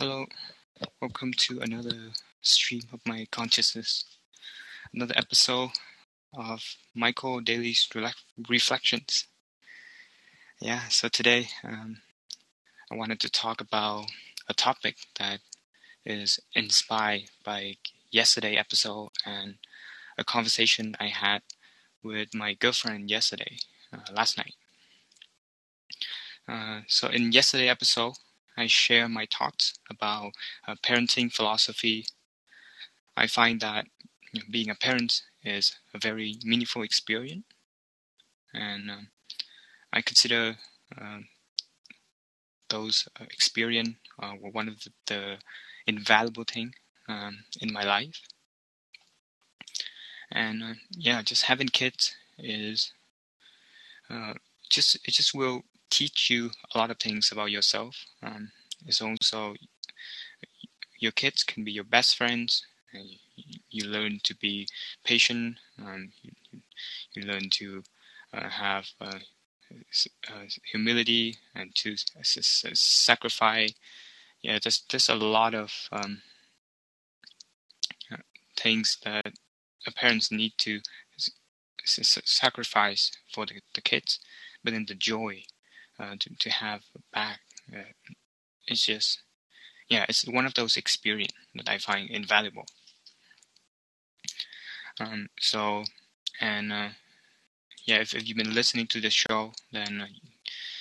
Hello, welcome to another stream of my consciousness, another episode of Michael Daly's Reflections. Yeah, so today um, I wanted to talk about a topic that is inspired by yesterday episode and a conversation I had with my girlfriend yesterday, uh, last night. Uh, so in yesterday episode, I share my thoughts about uh, parenting philosophy. I find that you know, being a parent is a very meaningful experience, and um, I consider uh, those uh, experience uh, one of the, the invaluable thing um, in my life. And uh, yeah, just having kids is uh, just it just will teach you a lot of things about yourself. Um, it's also your kids can be your best friends. You, learn to be patient. Um, you, learn to uh, have uh, uh, humility and to sacrifice. Yeah, there's there's a lot of um, things that parents need to sacrifice for the, the kids, but then the joy uh, to to have back. Uh, it's just, yeah, it's one of those experience that I find invaluable. Um, so, and uh, yeah, if, if you've been listening to the show, then uh,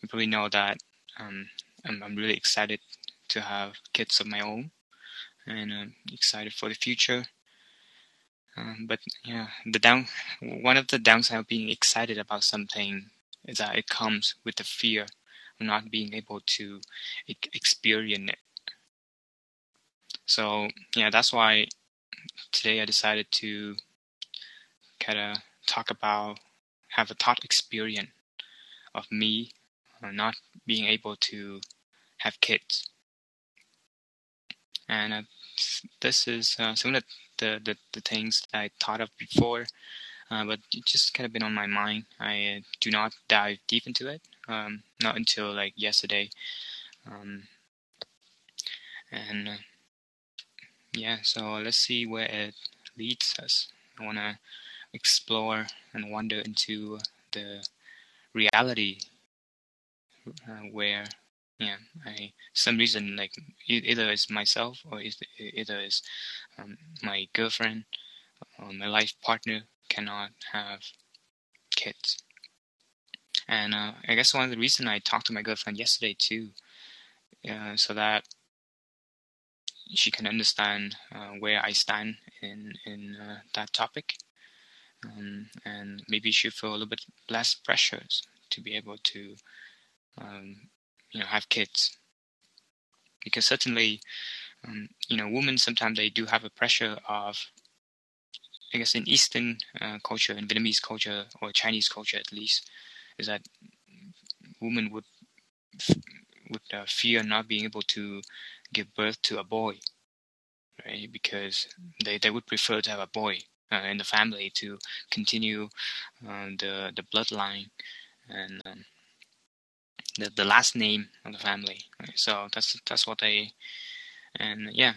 you probably know that um, I'm, I'm really excited to have kids of my own, and I'm excited for the future. Um, but yeah, the down one of the downside of being excited about something is that it comes with the fear of not being able to experience it. So yeah, that's why today I decided to kind of talk about have a thought experience of me uh, not being able to have kids. And uh, this is uh, some of the, the, the, things I thought of before uh, but it just kind of been on my mind. I uh, do not dive deep into it, um, not until like yesterday, um, and uh, yeah. So let's see where it leads us. I want to explore and wander into the reality uh, where yeah i some reason like either it's myself or either is um, my girlfriend or my life partner cannot have kids. And uh, I guess one of the reasons I talked to my girlfriend yesterday too, uh, so that she can understand uh, where I stand in in uh, that topic, um, and maybe she feel a little bit less pressures to be able to, um, you know, have kids. Because certainly, um, you know, women sometimes they do have a pressure of I guess in Eastern uh, culture, in Vietnamese culture or Chinese culture at least, is that women would would uh, fear not being able to give birth to a boy, right? Because they, they would prefer to have a boy uh, in the family to continue uh, the the bloodline and um, the the last name of the family. Right? So that's that's what they and yeah,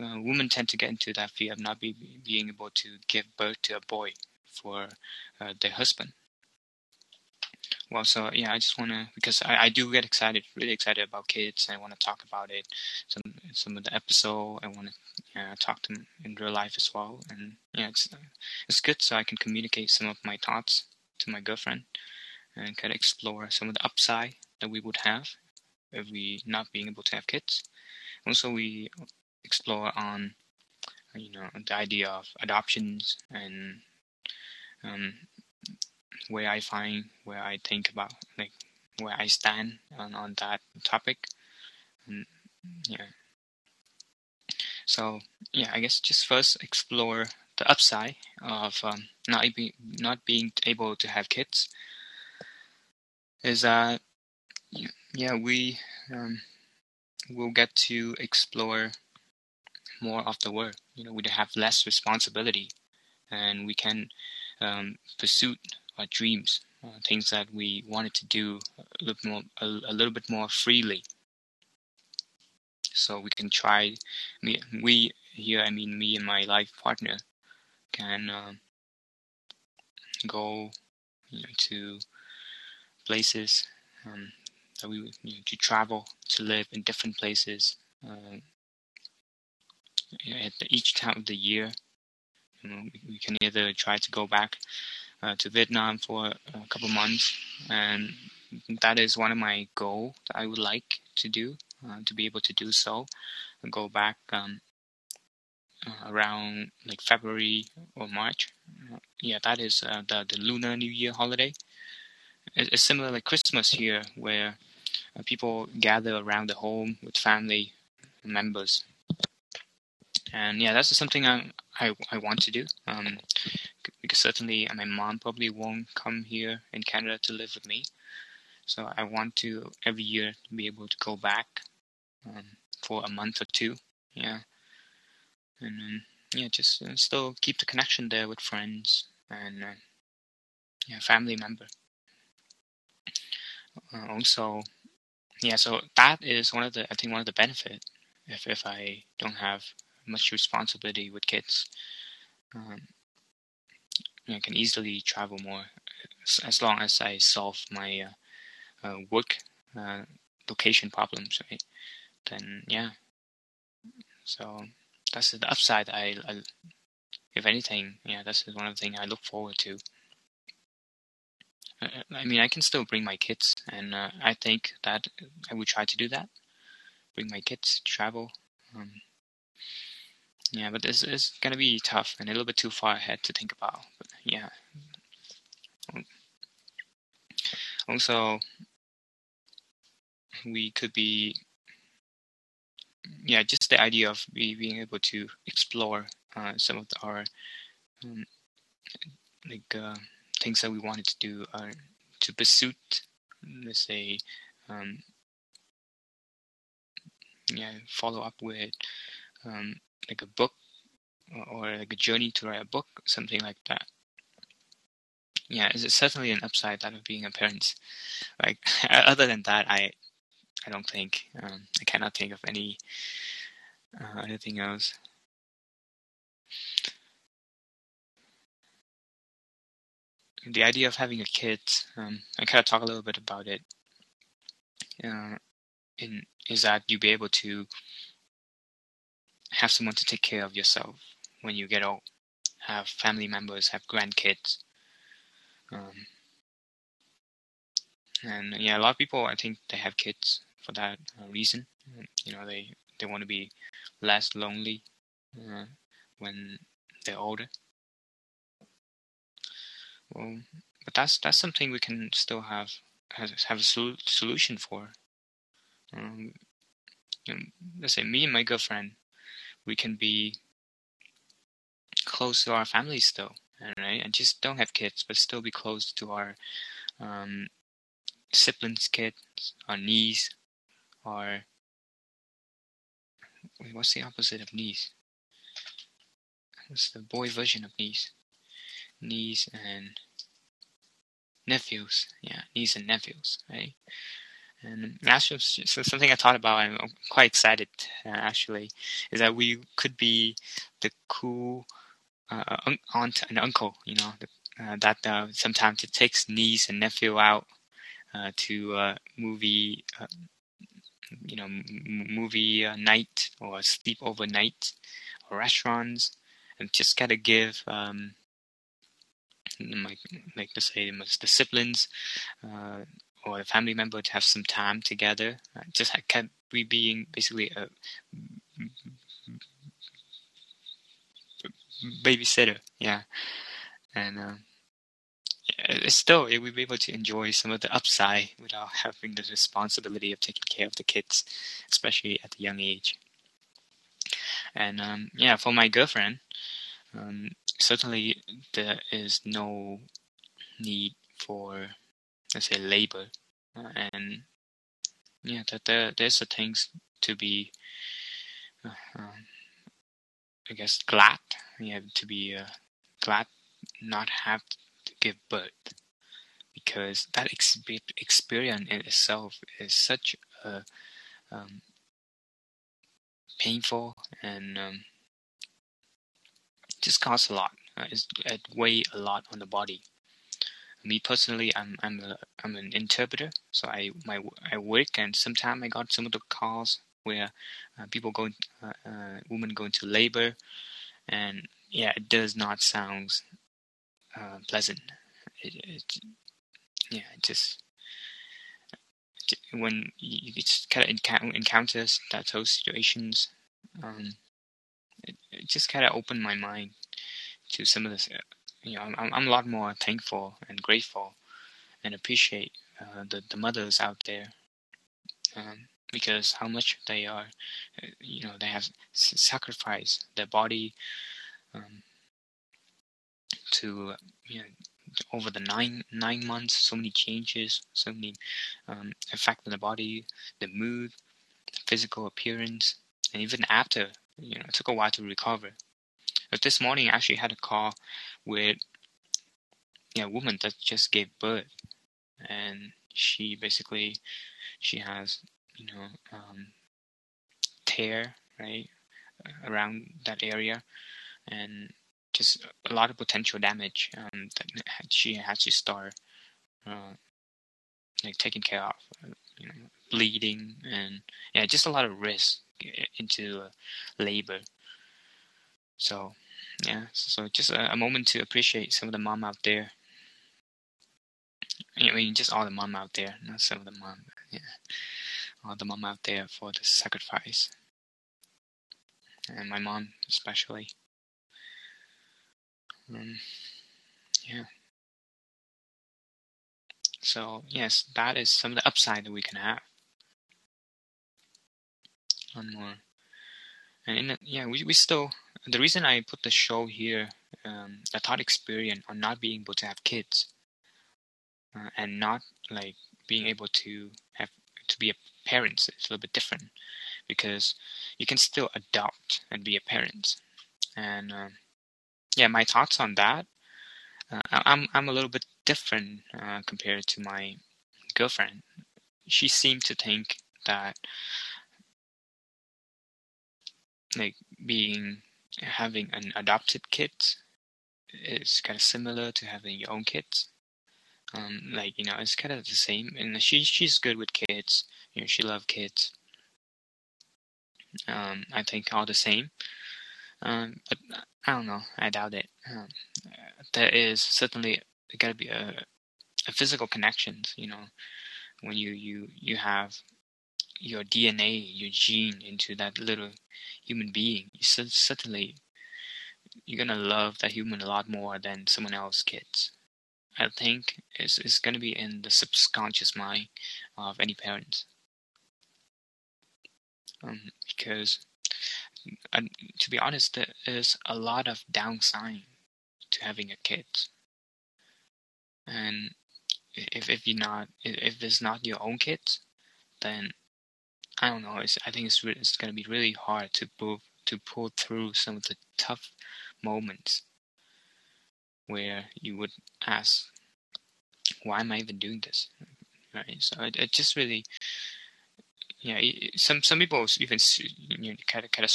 uh, women tend to get into that fear of not be, being able to give birth to a boy for uh, their husband. Well, so yeah, I just want to because I, I do get excited, really excited about kids. I want to talk about it, some some of the episode. I want to uh, talk to them in real life as well, and yeah, it's it's good so I can communicate some of my thoughts to my girlfriend and kind of explore some of the upside that we would have if we not being able to have kids. Also, we explore on you know the idea of adoptions and um, where I find where I think about like where I stand on, on that topic. And, yeah. So yeah, I guess just first explore the upside of um, not be, not being able to have kids. Is that yeah we um, will get to explore more of the work. You know, we have less responsibility, and we can um, pursue our dreams, uh, things that we wanted to do a little more, a, a little bit more freely. so we can try. Me, we here, I mean, me and my life partner can um, go you know, to places um, that we you know, to travel to live in different places uh, at each time of the year. You know, we, we, can either try to go back uh, to Vietnam for a couple months, and that is one of my goals that I would like to do uh, to be able to do so. Go back um, uh, around like February or March. Yeah, that is uh, the the Lunar New Year holiday. It's similar like Christmas here, where uh, people gather around the home with family members. And yeah, that's something I I, I want to do. Um, because certainly my mom probably won't come here in Canada to live with me. So I want to every year be able to go back um, for a month or two. Yeah, and um, yeah, just uh, still keep the connection there with friends and uh, yeah, family member. Uh, also, yeah, so that is one of the I think one of the benefit if if I don't have much responsibility with kids. Um, I can easily travel more as long as I solve my uh, uh, work uh, location problems, right? Then yeah. So that's the upside. I, I if anything, yeah, that's one of the things I look forward to. Uh, I mean, I can still bring my kids, and uh, I think that I would try to do that. Bring my kids, travel. Um, yeah, but this is gonna be tough and a little bit too far ahead to think about. But yeah. Also, we could be, yeah, just the idea of be, being able to explore uh, some of the, our um, like uh, things that we wanted to do are to pursue, let's say, um, yeah, follow up with um, like a book or like a journey to write a book, something like that. Yeah, it's certainly an upside that of being a parent. Like other than that, I I don't think um, I cannot think of any uh, anything else. The idea of having a kid, um, I kind of talk a little bit about it. Uh, in is that you be able to have someone to take care of yourself when you get old. Have family members, have grandkids. Um, and yeah, a lot of people, I think they have kids for that uh, reason. You know, they, they want to be less lonely uh, when they're older. Well, but that's that's something we can still have have, a sol- solution for. Um, let's say me and my girlfriend, we can be close to our families still, right? And just don't have kids, but still be close to our um, siblings' kids, our niece, our wait, what's the opposite of niece? What's the boy version of niece? Niece and nephews. Yeah, niece and nephews, right? And actually, so something I thought about, and I'm quite excited uh, actually, is that we could be the cool uh, aunt and uncle, you know, the, uh, that uh, sometimes it takes niece and nephew out uh, to uh, movie, you know, m- movie night or sleep overnight or restaurants, and just gotta give um, like, like let's say the siblings or a family member to have some time together. Uh, just can we being basically a babysitter, yeah, and um, still we'll be able to enjoy some of the upside without having the responsibility of taking care of the kids, especially at a young age. And um, yeah, for my girlfriend, um, certainly there is no need for let's say labor and yeah that there there's a things to be uh, um, I guess glad you to be uh, glad not have to give birth because that exp- experience in itself is such a um, painful and um, just costs a lot. Uh, it weigh a lot on the body. Me personally, I'm I'm a, I'm an interpreter, so I my I work and sometimes I got some of the calls where uh, people going, uh, uh, women go into labor, and yeah, it does not sound uh, pleasant. It, it, yeah, it just when you just kind of encounter encounters that those situations, um, it, it just kind of opened my mind to some of this. You know, I'm I'm a lot more thankful and grateful, and appreciate uh, the the mothers out there, um, because how much they are, uh, you know, they have sacrificed their body, um, to you know over the nine nine months, so many changes, so many um, effect on the body, the mood, the physical appearance, and even after, you know, it took a while to recover. But this morning, I actually had a call with a woman that just gave birth, and she basically she has you know um, tear right around that area, and just a lot of potential damage um, that she has to start uh, like taking care of, you know, bleeding and yeah, just a lot of risk into uh, labor. So yeah, so just a, a, moment to appreciate some of the mom out there. I mean, just all the mom out there, not some of the mom, yeah, all the mom out there for the sacrifice, and my mom especially. Um, yeah. So yes, that is some of the upside that we can have. One more. And the, yeah, we, we still the reason I put the show here, um, a thought experience on not being able to have kids, uh, and not like being able to have to be a parent is a little bit different, because you can still adopt and be a parent, and um, yeah, my thoughts on that. Uh, I'm I'm a little bit different uh, compared to my girlfriend. She seemed to think that like being having an adopted kid is kind of similar to having your own kids. Um, like you know, it's kind of the same. And she she's good with kids. You know, she loves kids. Um, I think all the same. Um, but I don't know. I doubt it. Um, there is certainly got to be a, a physical connections. You know, when you you you have your DNA, your gene into that little human being, you certainly you're gonna love that human a lot more than someone else's kids. I think it's, it's gonna be in the subconscious mind of any parent. Um, because to be honest, there is a lot of downside to having a kid. And if if you're not if it's not your own kid, then I don't know. It's, I think it's really, it's going to be really hard to pull to pull through some of the tough moments where you would ask, "Why am I even doing this?" Right. So it, it just really yeah, some some people even you know, kind of kind of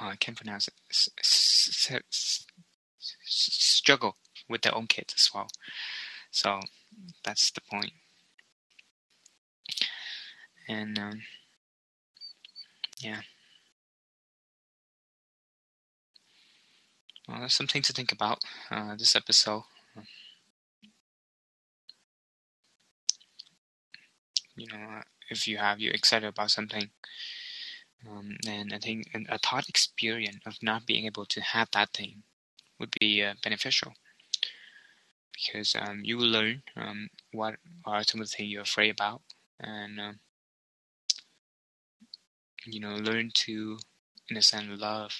uh, I can't pronounce it struggle with their own kids as well. So that's the point. And um, yeah. Well, there's something to think about uh, this episode. you know, if you have you're excited about something, um, I think a thought experience of not being able to have that thing would be uh, beneficial because um, you will learn um, what are some of the things you're afraid about, and um, you know, learn to, in a sense, love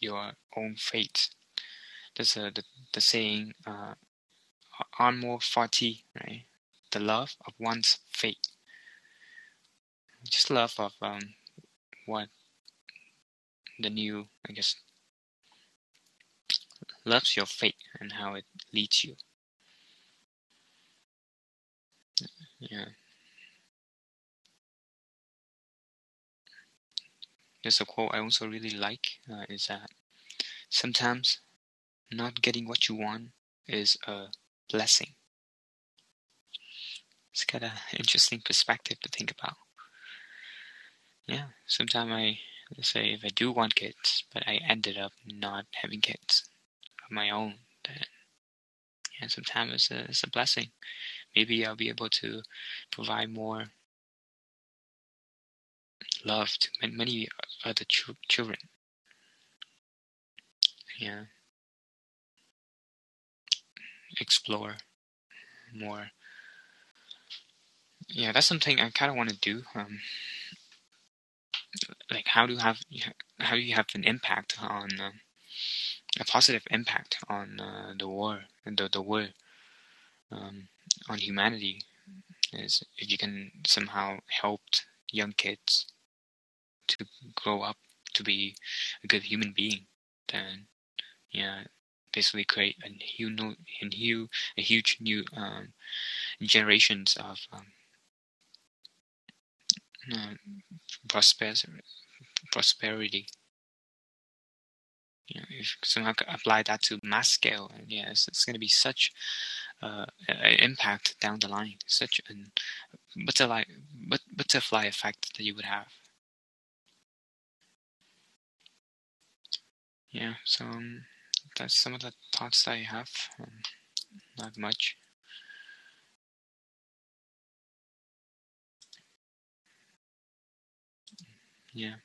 your own fate. That's uh, the the saying, uh, "Amor fati," right? the love of one's fate. Just love of um, what the new, I guess, loves your fate and how it leads you. Yeah. There's a quote I also really like uh, is that sometimes not getting what you want is a blessing. It's kind of interesting perspective to think about. Yeah, sometimes I say if I do want kids, but I ended up not having kids of my own, then yeah, sometimes it's a, it's a blessing. Maybe I'll be able to provide more love to many other ch- children. Yeah. Explore more. Yeah, that's something I kind of want to do. Um, like, how do you have how do you have an impact on uh, a positive impact on uh, the war the the world um, on humanity is if you can somehow help young kids to grow up to be a good human being, then yeah, basically create a huge, a huge, a huge new um, generations of um, uh, prosperity. prosperity. You know, if somehow apply that to mass scale, and yes, it's going to be such uh, impact down the line, such an butterfly, but butterfly effect that you would have. Yeah, so um, that's some of the thoughts that I have. Um, not much. Yeah.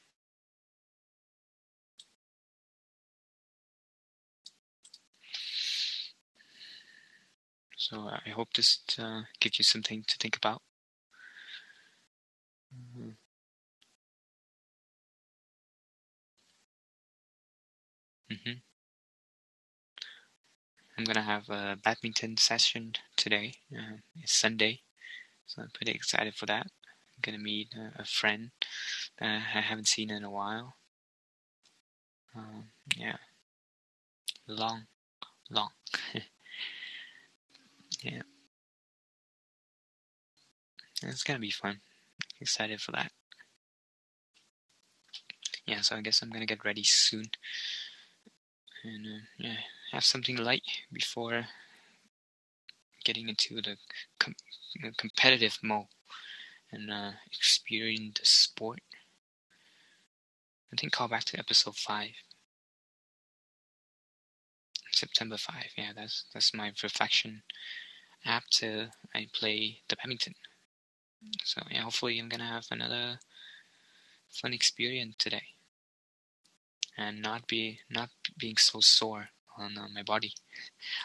So I hope this uh, gives you something to think about. Mm-hmm. Mm-hmm. I'm gonna have a badminton session today. Uh, it's Sunday, so I'm pretty excited for that. I'm gonna meet uh, a friend that I haven't seen in a while. Um, yeah, long, long. yeah, it's gonna be fun. Excited for that. Yeah, so I guess I'm gonna get ready soon and uh, yeah, have something light before getting into the com- competitive mode and uh, experience the sport. I think call back to episode five, September five. Yeah, that's that's my reflection after I play the badminton. So yeah, hopefully I'm gonna have another fun experience today and not be not being so sore on uh, my body.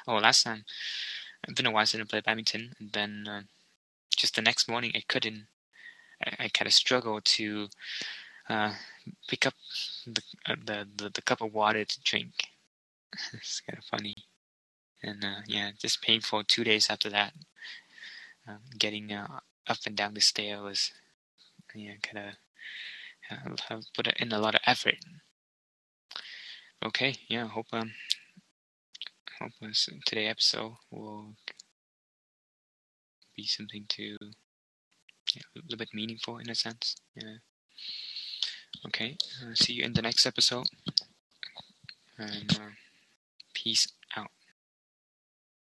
Oh, last time a while since I played badminton, and then uh, just the next morning I couldn't. I, I kind of struggled to uh, pick up the, uh, the, the the cup of water to drink. it's kind of funny, and uh, yeah, just painful. Two days after that, um, getting uh, up and down the stair was yeah kind of put in a lot of effort Okay, yeah, hope um hope this today episode will be something to yeah, a little bit meaningful in a sense. Yeah. Okay, uh, see you in the next episode, and uh, peace out.